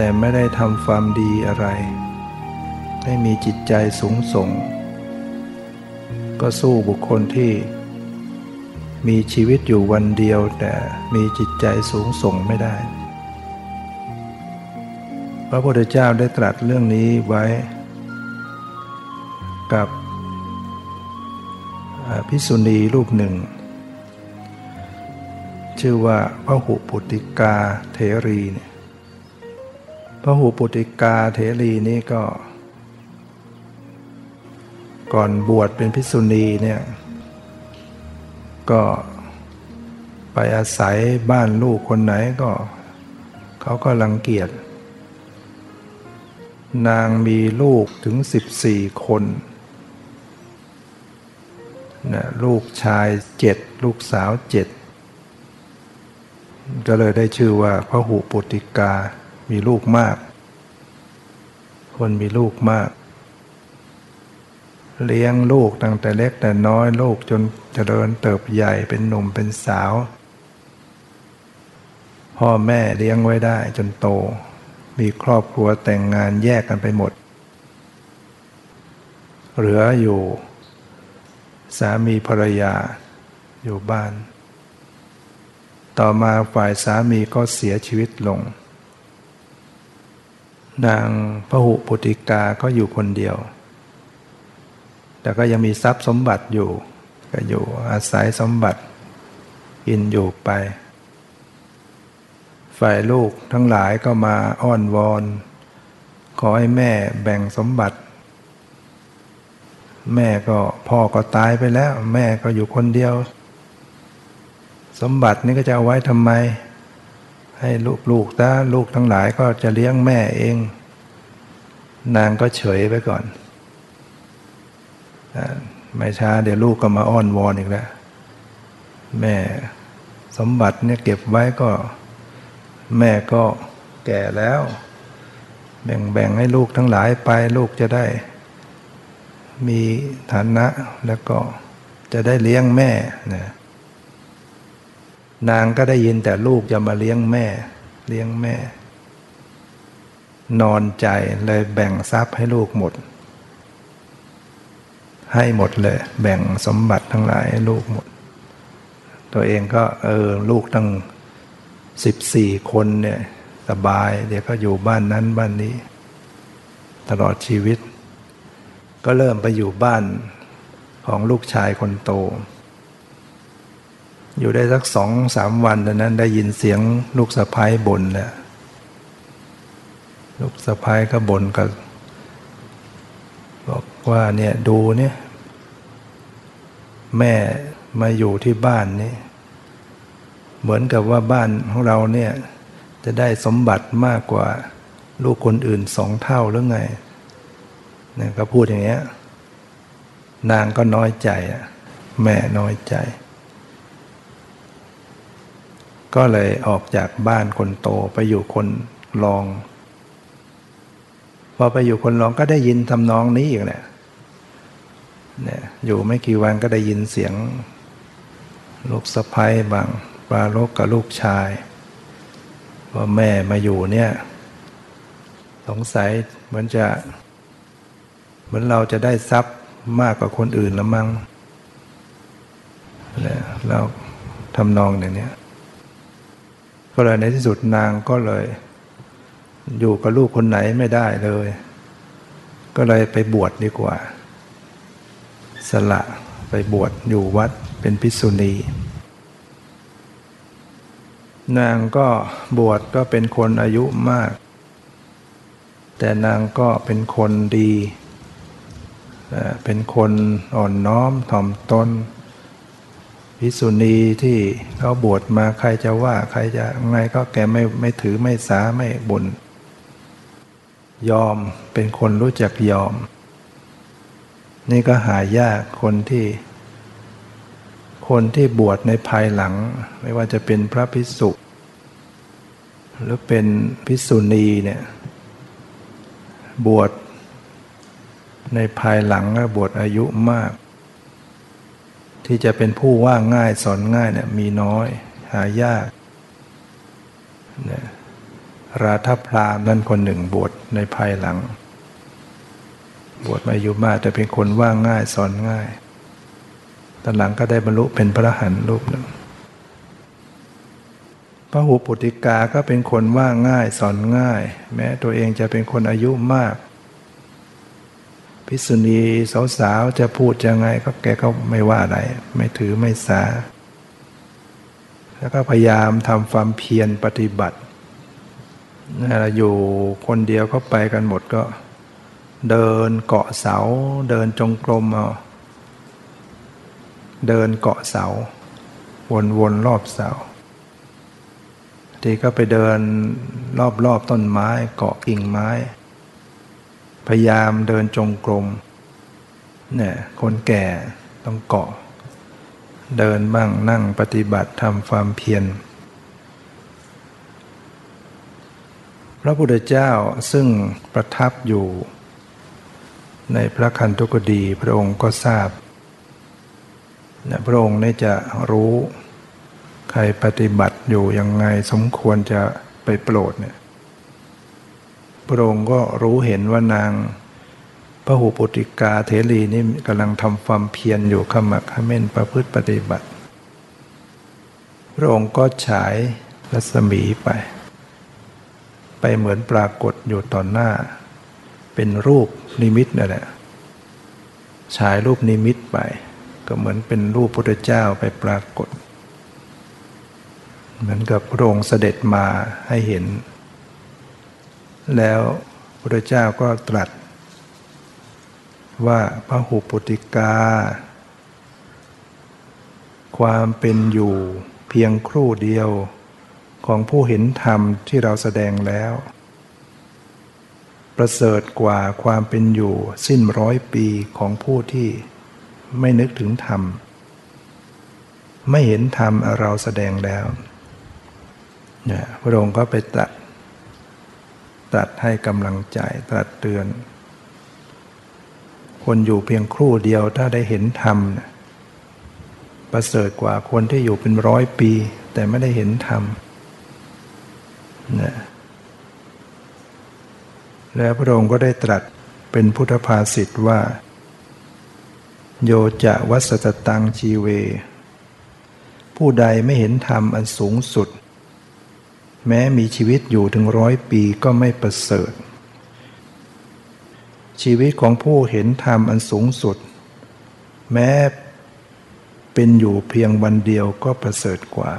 แต่ไม่ได้ทำความดีอะไร ไม่มีจิตใจสูงส่ง ก็สู้บุคคลที่ มีชีวิตอยู่วันเดียวแต่มีจิตใจสูงส่งไม่ได้ พระพุทธเจ้าได้ตรัสเรื่องนี้ไว้ กับพิสุณีรูปหนึ่ง ชื่อว่าพระหุปุติกาเทรีเนี่ย ระหูปุติกาเถรีนี่ก็ ก่อนบวชเป็นพิษุณีเนี่ย ก็ไปอาศัยบ้านลูกคนไหนก็ เขาก็รังเกียจนางมีลูกถึง 14 คนนะลูกชายเจ็ดลูกสาวเจ็ดก็เลยได้ชื่อว่าพระหูปุติกา มีลูกมาก คนมีลูกมาก เลี้ยงลูกตั้งแต่เล็กแต่น้อยลูกจนเจริญเติบใหญ่เป็นหนุ่มเป็นสาว พ่อแม่เลี้ยงไว้ได้จนโต มีครอบครัวแต่งงานแยกกันไปหมด เหลืออยู่ สามีภรรยาอยู่บ้าน ต่อมาฝ่ายสามีก็เสียชีวิตลง นางพระหุปุติกาก็อยู่คนเดียว แต่ก็ยังมีทรัพย์สมบัติอยู่ ก็อยู่อาศัยสมบัติกินอยู่ไป ฝ่ายลูกทั้งหลายก็มาอ้อนวอน ขอให้แม่แบ่งสมบัติ แม่ก็พ่อก็ตายไปแล้ว แม่ก็อยู่คนเดียว สมบัตินี่ก็จะเอาไว้ทำไม ให้ลูกๆถ้าลูกทั้งหลายก็จะเลี้ยงแม่เอง นางก็เฉยไปก่อน ไม่ช้าเดี๋ยวลูกก็มาอ้อนวอนอีกแล้ว แม่สมบัติเนี่ยเก็บไว้ก็ แม่ก็แก่แล้ว แบ่งแบ่งให้ลูกทั้งหลายไปลูกจะได้ มีฐานะแล้วก็จะได้เลี้ยงแม่นะ นางก็ได้ยินแต่ลูกจะมาเลี้ยงแม่ เลี้ยงแม่ นอนใจเลยแบ่งทรัพย์ให้ลูกหมด ให้หมดเลย แบ่งสมบัติทั้งหลายให้ลูกหมด ตัวเองก็เออลูกตั้งสิบสี่คนเนี่ยสบาย เดี๋ยวก็อยู่บ้านนั้นบ้านนี้ ตลอดชีวิต ก็เริ่มไปอยู่บ้านของลูกชายคนโต อยู่ได้สักสองสามวันตอนนั้นได้ยินเสียงลูกสะพ้ายบ่นแหละลูกสะพ้ายก็บ่นกับบอกว่าเนี่ยดูเนี่ย แม่มาอยู่ที่บ้านนี่เหมือนกับว่าบ้านของเราเนี่ยจะได้สมบัติมากกว่าลูกคนอื่นสองเท่าหรือไงเนี่ยก็พูดอย่างเงี้ยนางก็น้อยใจอะแม่น้อยใจ ก็เลยออกจากบ้านคนโตไปอยู่คนรอง พอไปอยู่คนรองก็ได้ยินทำนองนี้อีกแหละเนี่ยอยู่ไม่กี่วันก็ได้ยินเสียง ลูกสะพ้ายบางปลาลกกับลูกชายว่าแม่มาอยู่เนี่ยสงสัยเหมือนจะ เหมือนเราจะได้ทรัพย์มากกว่าคนอื่นล้วมั้งแล้วทำนองอย่างนี้ ก็เลยในที่สุดนางก็เลย อยู่กับลูกคนไหนไม่ได้เลย ก็เลยไปบวชดดีกว่า สละไปบวชอยู่วัดเป็นภิกษุณี นางก็บวชก็เป็นคนอายุมาก แต่นางก็เป็นคนดี เป็นคนอ่อนน้อมถ่อมตน ภิกษุณีที่เขาบวชมาใครจะว่าใครจะไงก็แกไม่ไม่ถือไม่สาไม่บน่นยอมเป็นคนรู้จักยอม นี่ก็หายากคนที่ คนที่บวชในภายหลัง ไม่ว่าจะเป็นพระภิกษุ หรือเป็นภิกษุณีเนี่ยบวชในภายหลังก็บวชอายุมาก ที่จะเป็นผู้ว่าง่ายสอนง่ายเนี่ยมีน้อย หายากราธพรามนั่นคนหนึ่งบวชในภายหลัง บวชมาอายุมากแต่เป็นคนว่าง่ายสอนง่ายตอนหลังก็ได้บรรลุเป็นพระหันรูปหนึ่งพระหูปุติกาก็เป็นคนว่าง่ายสอนง่าย แม้ตัวเองจะเป็นคนอายุมาก พิษุณีสาวๆจะพูดยังไงก็แกก็ไม่ว่าอะไร ไม่ถือไม่สา แล้วก็พยายามทำความเพียรปฏิบัตินะอยู่คนเดียวก็ไปกันหมดก็ เดินเกาะเสา เดินจงกรมเอาเดินเกาะเสา วนๆรอบเสาทีก็ไปเดินรอบๆต้นไม้เกาะกิ่งไม้ พยายามเดินจงกรมเนี่ยคนแก่ต้องเกาะ เดินบ้างนั่งปฏิบัติทำความเพียรพระพุทธเจ้าซึ่งประทับอยู่ ในพระคันธุกดีพระองค์ก็ทราบนะพระองค์นี่จะรู้ ใครปฏิบัติอยู่ยังไงสมควรจะไปโปรดเนี่ย พระองค์ก็รู้เห็นว่านางพระหูปุติกาเทรีนี่กำลังทำความเพียรอยู่ขมักขม้นประพฤติปฏิบัติ พระองค์ก็ฉายรัศมีไป ไปเหมือนปรากฏอยู่ต่อหน้า เป็นรูปนิมิตนั่นแหละฉายรูปนิมิตไป ก็เหมือนเป็นรูปพุทธเจ้าไปปรากฏ เหมือนกับพระองค์เสด็จมาให้เห็น แล้วพระเจ้าก็ตรัส ว่าพระหุปุติกา ความเป็นอยู่เพียงครู่เดียวของผู้เห็นธรรมที่เราแสดงแล้ว ประเสริฐกว่าความเป็นอยู่สิ้นร้อยปีของผู้ที่ไม่นึกถึงธรรม ไม่เห็นธรรมเราแสดงแล้วพระองค์ก็ไปตัด ตัดให้กำลังใจตัดเตือน คนอยู่เพียงครู่เดียวถ้าได้เห็นธรรมนะประเสริฐกว่าคนที่อยู่เป็นร้อยปี แต่ไม่ได้เห็นธรรมนะแล้วพระองค์ก็ได้ตรัสเป็นพุทธภาษิตว่า โยจะวัสตตังชีเว ผู้ใดไม่เห็นธรรมอันสูงสุด แม้มีชีวิตอยู่ถึงร้อยปีก็ไม่ประเสริฐ ชีวิตของผู้เห็นธรรมอันสูงสุด แม้เป็นอยู่เพียงวันเดียวก็ประเสริฐกว่า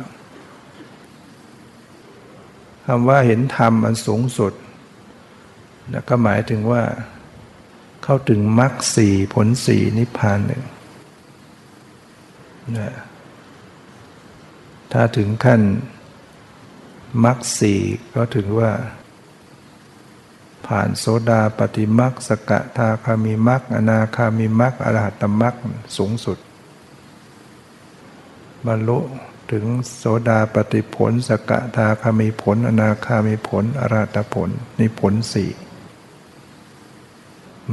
คำว่าเห็นธรรมอันสูงสุดนะก็หมายถึงว่า เข้าถึงมรรคสี่ผลสี่นิพพานหนึ่งนะถ้าถึงขั้น มรรคสี่ก็ถึงว่า ผ่านโสดาปฏิมรรคสกทาคามิมรรคอนาคามิมรรคอรหัตมรรคสูงสุด บรรลุถึงโสดาปฏิผล สกทาคามิผล อนาคามิผลอรหัตผลนิผลสี่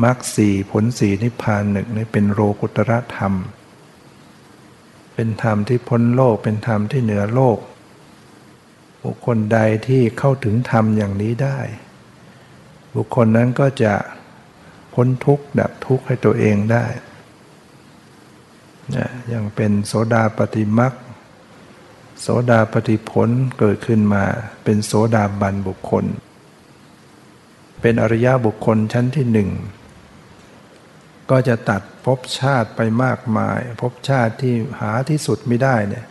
มรรคสี่ผลสี่นิพพานหนึ่งนี่เป็นโลกุตระธรรม เป็นธรรมที่พ้นโลกเป็นธรรมที่เหนือโลก บุคคลใดที่เข้าถึงธรรมอย่างนี้ได้ บุคคลนั้นก็จะพ้นทุกข์ดับทุกข์ให้ตัวเองได้นะอย่างเป็นโสดาปฏิมักโสดาปฏิผลเกิดขึ้นมา เป็นโสดาบันบุคคล เป็นอริยบุคคลชั้นที่หนึ่งก็จะตัดภพชาติไปมากมายภพชาติที่หาที่สุดไม่ได้เนี่ย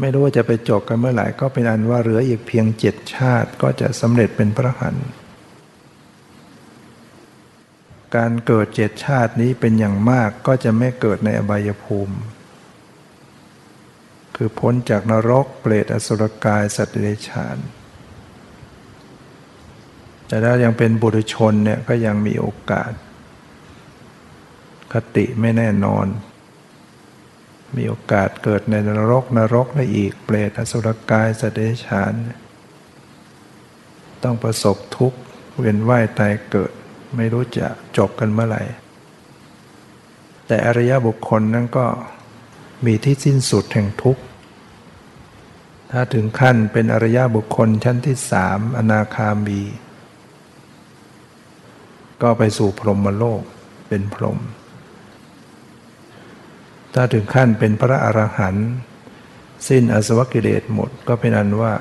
ไม่รู้ว่าจะไปจบกันเมื่อไหร่ก็เป็นอันว่าเหลืออีกเพียงเจ็ดชาติก็จะสำเร็จเป็นพระหันการเกิดเจ็ดชาตินี้เป็นอย่างมากก็จะไม่เกิดในอบายภูมิ คือพ้นจากนรกเปรตอสุรกายสัตว์เดรัจฉาน แต่ถ้ายังเป็นบุตรชนเนี่ยก็ยังมีโอกาส คติไม่แน่นอน มีโอกาสเกิดในนรกนรกได้อีกเปรตอสุรกายสัตว์เดรัจฉาน ต้องประสบทุกข์เวียนว่ายตายเกิด ไม่รู้จะจบกันเมื่อไหร่ แต่อริยบุคคลนั้นก็มีที่สิ้นสุดแห่งทุกข์ ถ้าถึงขั้นเป็นอริยบุคคลชั้นที่สามอนาคามี ก็ไปสู่พรหมโลกเป็นพรหม ถ้าถึงขั้นเป็นพระอรหันต์สิ้นอสวกิเลสหมดก็เป็นอันว่า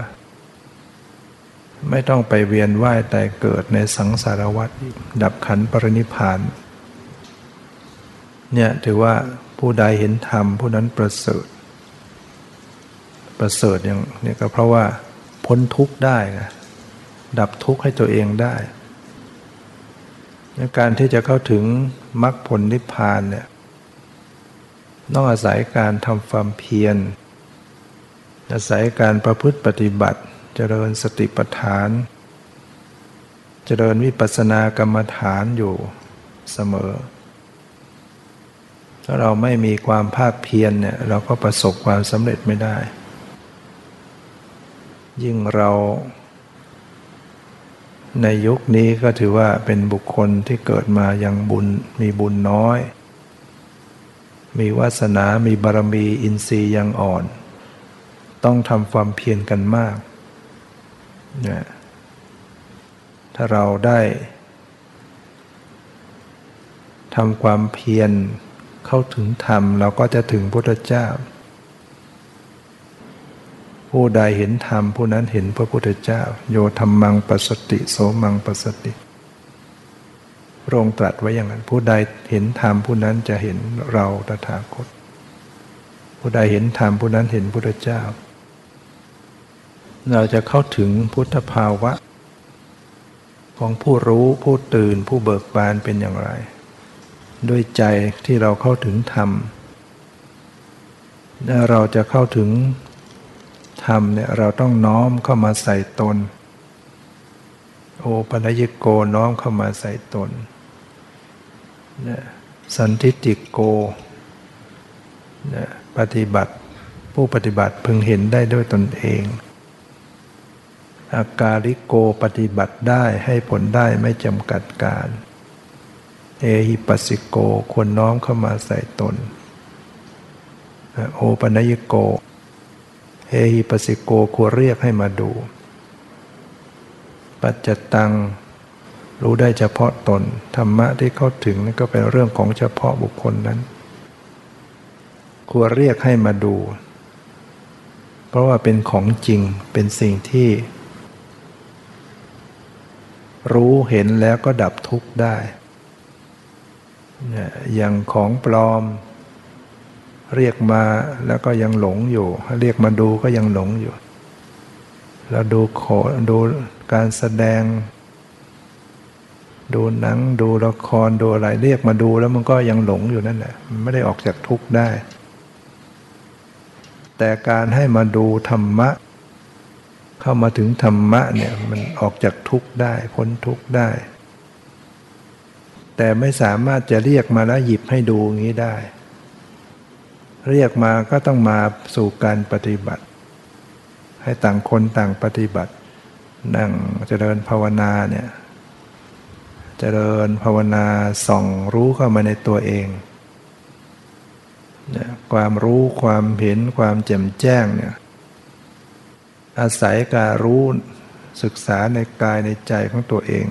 ไม่ต้องไปเวียนว่ายแต่เกิดในสังสารวัฏดับขันปรินิพานเนี่ยถือว่าผู้ใดเห็นธรรมผู้นั้นประเสริฐ ประเสริฐอย่างนี้ก็เพราะว่าพ้นทุกข์ได้นะดับทุกข์ให้ตัวเองได้ในการที่จะเข้าถึงมรรคผลนิพพานเนี่ย ต้องอาศัยการทำความเพียร อาศัยการประพฤติปฏิบัติเจริญสติปัฏฐาน เจริญวิปัสสนากรรมฐานอยู่เสมอ ถ้าเราไม่มีความภาคเพียรเนี่ยเราก็ประสบความสำเร็จไม่ได้ ยิ่งเรา ในยุคนี้ก็ถือว่าเป็นบุคคลที่เกิดมายังบุญมีบุญน้อย มีวาสนา มีบารมี อินทรีย์ยังอ่อน ต้องทำความเพียรกันมากนี่ยถ้าเราได้ทำความเพียรเข้าถึงธรรม เราก็จะถึงพุทธเจ้า ผู้ใดเห็นธรรม ผู้นั้นเห็นพระพุทธเจ้า โยธรรมังปัสสติ โสมังปัสสติ พระองค์ตรัสไว้อย่างนั้น ผู้ใดเห็นธรรมผู้นั้นจะเห็นเราตถาคต ผู้ใดเห็นธรรมผู้นั้นเห็นพุทธเจ้า เราจะเข้าถึงพุทธภาวะ ของผู้รู้ผู้ตื่นผู้เบิกบานเป็นอย่างไร ด้วยใจที่เราเข้าถึงธรรมถ้าเราจะเข้าถึงธรรมเนี่ยเราต้องน้อมเข้ามาใส่ตน โอปัญญโกน้อมเข้ามาใส่ตน สันทิติโกปฏิบัติผู้ปฏิบัติพึงเห็นได้ด้วยตนเองอาการิโกปฏิบัติได้ให้ผลได้ไม่จำกัดการ เอหิปัสสิโกควรน้อมเข้ามาใส่ตน โอปัญญโก เอหิปัสสิโกควรเรียกให้มาดู ปัจจตัง รู้ได้เฉพาะตน ธรรมะที่เข้าถึงนั่นก็เป็นเรื่องของเฉพาะบุคคลนั้น ควรเรียกให้มาดู เพราะว่าเป็นของจริงเป็นสิ่งที่ รู้เห็นแล้วก็ดับทุกข์ได้ อย่างของปลอม เรียกมาแล้วก็ยังหลงอยู่ เรียกมาดูก็ยังหลงอยู่เราดูโขดูการแสดง ดูหนังดูละครดูอะไรเรียกมาดูแล้วมันก็ยังหลงอยู่นั่นแหละมันไม่ได้ออกจากทุกข์ได้ แต่การให้มาดูธรรมะ เข้ามาถึงธรรมะเนี่ยมันออกจากทุกข์ได้ พ้นทุกข์ได้ แต่ไม่สามารถจะเรียกมาแล้วหยิบให้ดูอย่างนี้ได้ เรียกมาก็ต้องมาสู่การปฏิบัติ ให้ต่างคนต่างปฏิบัติ นั่งเจริญภาวนาเนี่ย เจริญภาวนาส่องรู้เข้ามาในตัวเองเนี่ยความรู้ความเห็นความแจ่มแจ้งเนี่ยอาศัยการรู้ศึกษาในกายในใจของตัวเอง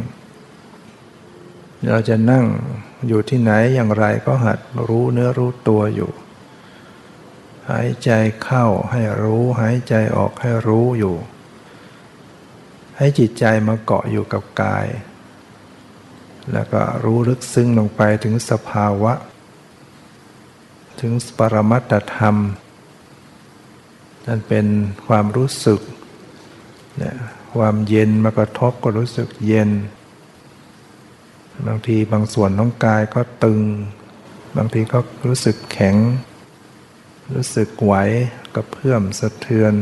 เราจะนั่งอยู่ที่ไหนอย่างไรก็หัดรู้เนื้อรู้ตัวอยู่ หายใจเข้าให้รู้ หายใจออกให้รู้อยู่ ให้จิตใจมาเกาะอยู่กับกาย แล้วก็รู้ลึกซึ้งลงไปถึงสภาวะ ถึงปรมัตธรรม นั่นเป็นความรู้สึกเนี่ยความเย็นมากระทบก็รู้สึกเย็น บางทีบางส่วนของกายก็ตึง บางทีก็รู้สึกแข็ง รู้สึกไหวกระเพื่อมสะเทือน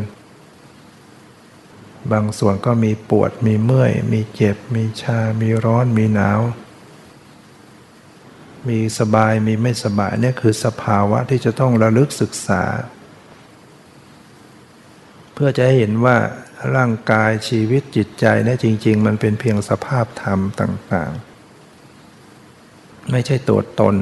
บางส่วนก็มีปวดมีเมื่อย มีเจ็บ มีชา มีร้อน มีหนาว มีสบายมีไม่สบายเนี่ยคือสภาวะที่จะต้องระลึกศึกษา เพื่อจะให้เห็นว่าร่างกายชีวิตจิตใจเนี่ยจริง ๆ มันเป็นเพียงสภาพธรรมต่าง ๆ ไม่ใช่ตัวตน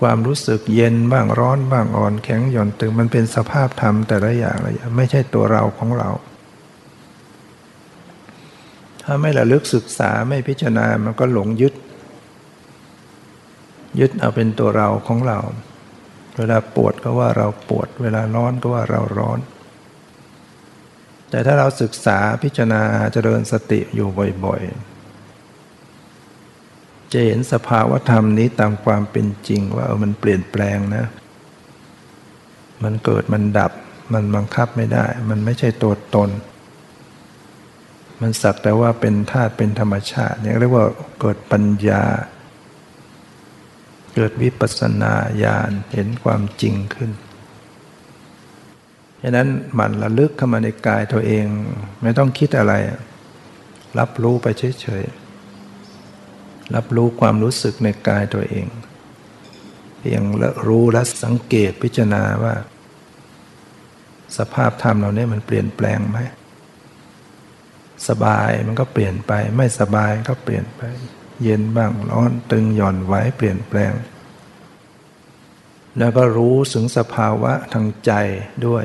ความรู้สึกเย็นบ้างร้อนบ้างอ่อนแข็งหย่อนตึงมันเป็นสภาพธรรมแต่ละอย่างละอย่างไม่ใช่ตัวเราของเรา ถ้าไม่ระลึกศึกษาไม่พิจารณามันก็หลงยึด ยึดเอาเป็นตัวเราของเรา เวลาปวดก็ว่าเราปวด เวลาร้อนก็ว่าเราร้อน แต่ถ้าเราศึกษาพิจารณาเจริญสติอยู่บ่อยๆ จะเห็นสภาวธรรมนี้ตามความเป็นจริงว่าเออมันเปลี่ยนแปลงนะ มันเกิดมันดับ มันบังคับไม่ได้ มันไม่ใช่ตัวตน มันสักแต่ว่าเป็นธาตุเป็นธรรมชาติเนี่ยเรียกว่าเกิดปัญญา เกิดวิปัสสนาญาณเห็นความจริงขึ้นฉะนั้นมันระลึกเข้ามาในกายตัวเอง ไม่ต้องคิดอะไร รับรู้ไปเฉยๆรับรู้ความรู้สึกในกายตัวเอง เพียงรู้และสังเกตพิจารณาว่า สภาพธรรมเราเนี่ยมันเปลี่ยนแปลงไหม สบายมันก็เปลี่ยนไป ไม่สบายก็เปลี่ยนไป เย็นบ้างร้อนตึงหย่อนไหวเปลี่ยนแปลง แล้วก็รู้ถึงสภาวะทางใจด้วย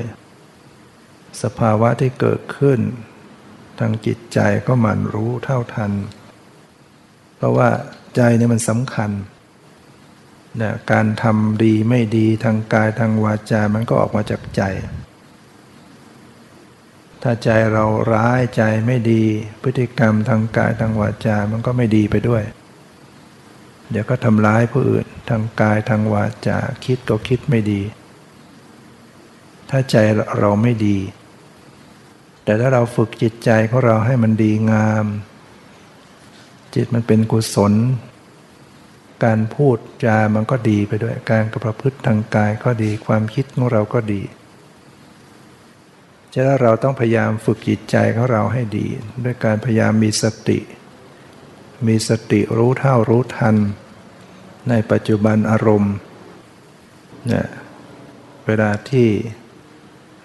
สภาวะที่เกิดขึ้น ทางจิตใจก็มันรู้เท่าทัน เพราะว่าใจเนี่ยมันสำคัญนะการทำดีไม่ดีทางกายทางวาจา มันก็ออกมาจากใจ ถ้าใจเราร้ายใจไม่ดี พฤติกรรมทางกายทางวาจา มันก็ไม่ดีไปด้วย เดี๋ยวก็ทำร้ายผู้อื่นทางกายทางวาจา คิดก็คิดไม่ดี ถ้าใจเราไม่ดี แต่ถ้าเราฝึกจิตใจของเราให้มันดีงาม จิตมันเป็นกุศล การพูดจามันก็ดีไปด้วย การกระพฤติทางกายก็ดี ความคิดของเราก็ดี จะเราต้องพยายามฝึกจิตใจของเราให้ดี ด้วยการพยายามมีสติ มีสติรู้เท่ารู้ทัน ในปัจจุบันอารมณ์เนี่ยเวลาที่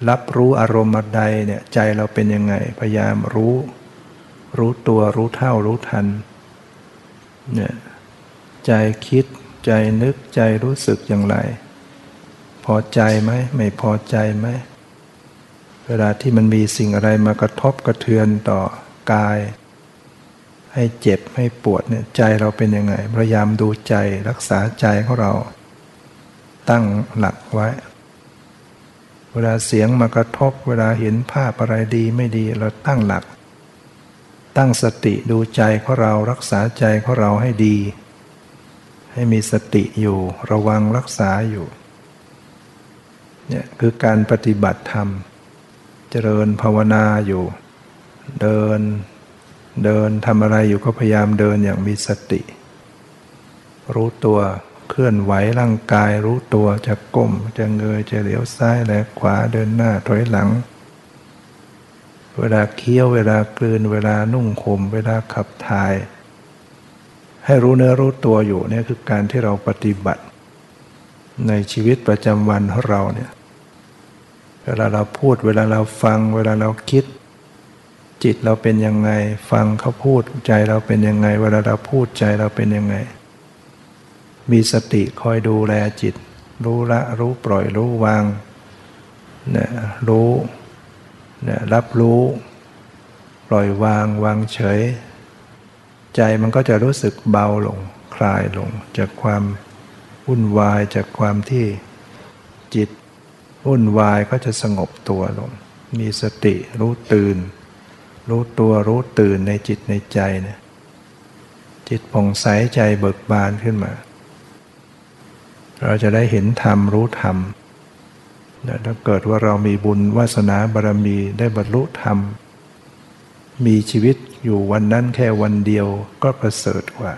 รับรู้อารมณ์ใดเนี่ยใจเราเป็นยังไง พยายามรู้ รู้ตัวรู้เท่ารู้ทันเนี่ยใจคิดใจนึกใจรู้สึกอย่างไร พอใจไหมไม่พอใจไหม เวลาที่มันมีสิ่งอะไรมากระทบกระเทือนต่อกาย ให้เจ็บให้ปวดเนี่ยใจเราเป็นยังไง พยายามดูใจรักษาใจของเรา ตั้งหลักไว้ เวลาเสียงมากระทบ เวลาเห็นภาพอะไรดีไม่ดีเราตั้งหลัก ตั้งสติดูใจของเรารักษาใจของเราให้ดี ให้มีสติอยู่ระวังรักษาอยู่เนี่ยคือการปฏิบัติธรรม เจริญภาวนาอยู่ เดินเดินทำอะไรอยู่ก็พยายามเดินอย่างมีสติ รู้ตัวเคลื่อนไหวร่างกาย รู้ตัวจะก้ม จะเงยจะเหลียวซ้ายและขวาเดินหน้าถอยหลัง เวลาเคี้ยวเวลากลืนเวลานุ่งห่มเวลาขับถ่าย ให้รู้เนื้อรู้ตัวอยู่เนี่ยคือการที่เราปฏิบัติ ในชีวิตประจำวันของเราเนี่ย เวลาเราพูด เวลาเราฟัง เวลาเราคิด จิตเราเป็นยังไง ฟังเขาพูดใจเราเป็นยังไง เวลาเราพูดใจเราเป็นยังไง มีสติคอยดูแลจิต รู้ละรู้ปล่อยรู้วางเนี่ยรู้เนี่ยรับรู้ ปล่อยวางวางเฉย ใจมันก็จะรู้สึกเบาลง คลายลงจากความวุ่นวายจากความที่จิต วุ่นวายก็จะสงบตัวลง มีสติรู้ตื่น รู้ตัวรู้ตื่นในจิตในใจเนี่ยจิตผ่องใสใจเบิกบานขึ้นมา เราจะได้เห็นธรรมรู้ธรรมถ้าเกิดว่าเรามีบุญวาสนาบารมีได้บรรลุธรรม มีชีวิตอยู่วันนั้นแค่วันเดียวก็ประเสริฐกว่า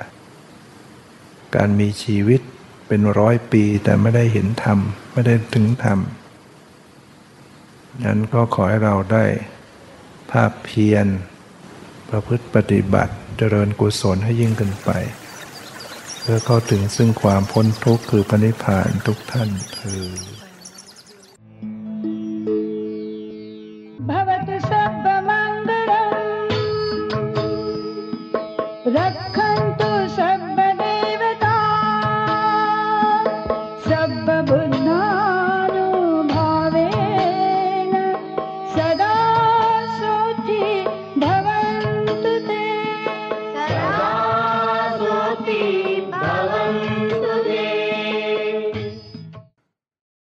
การมีชีวิตเป็นร้อยปีแต่ไม่ได้เห็นธรรม ไม่ได้ถึงธรรม นั้นก็ขอให้เราได้ภาพเพียร ประพฤติปฏิบัติเจริญกุศลให้ยิ่งขึ้นไป เพื่อเข้าถึงซึ่งความพ้นทุกข์คือปณิพานทุกท่านเธอ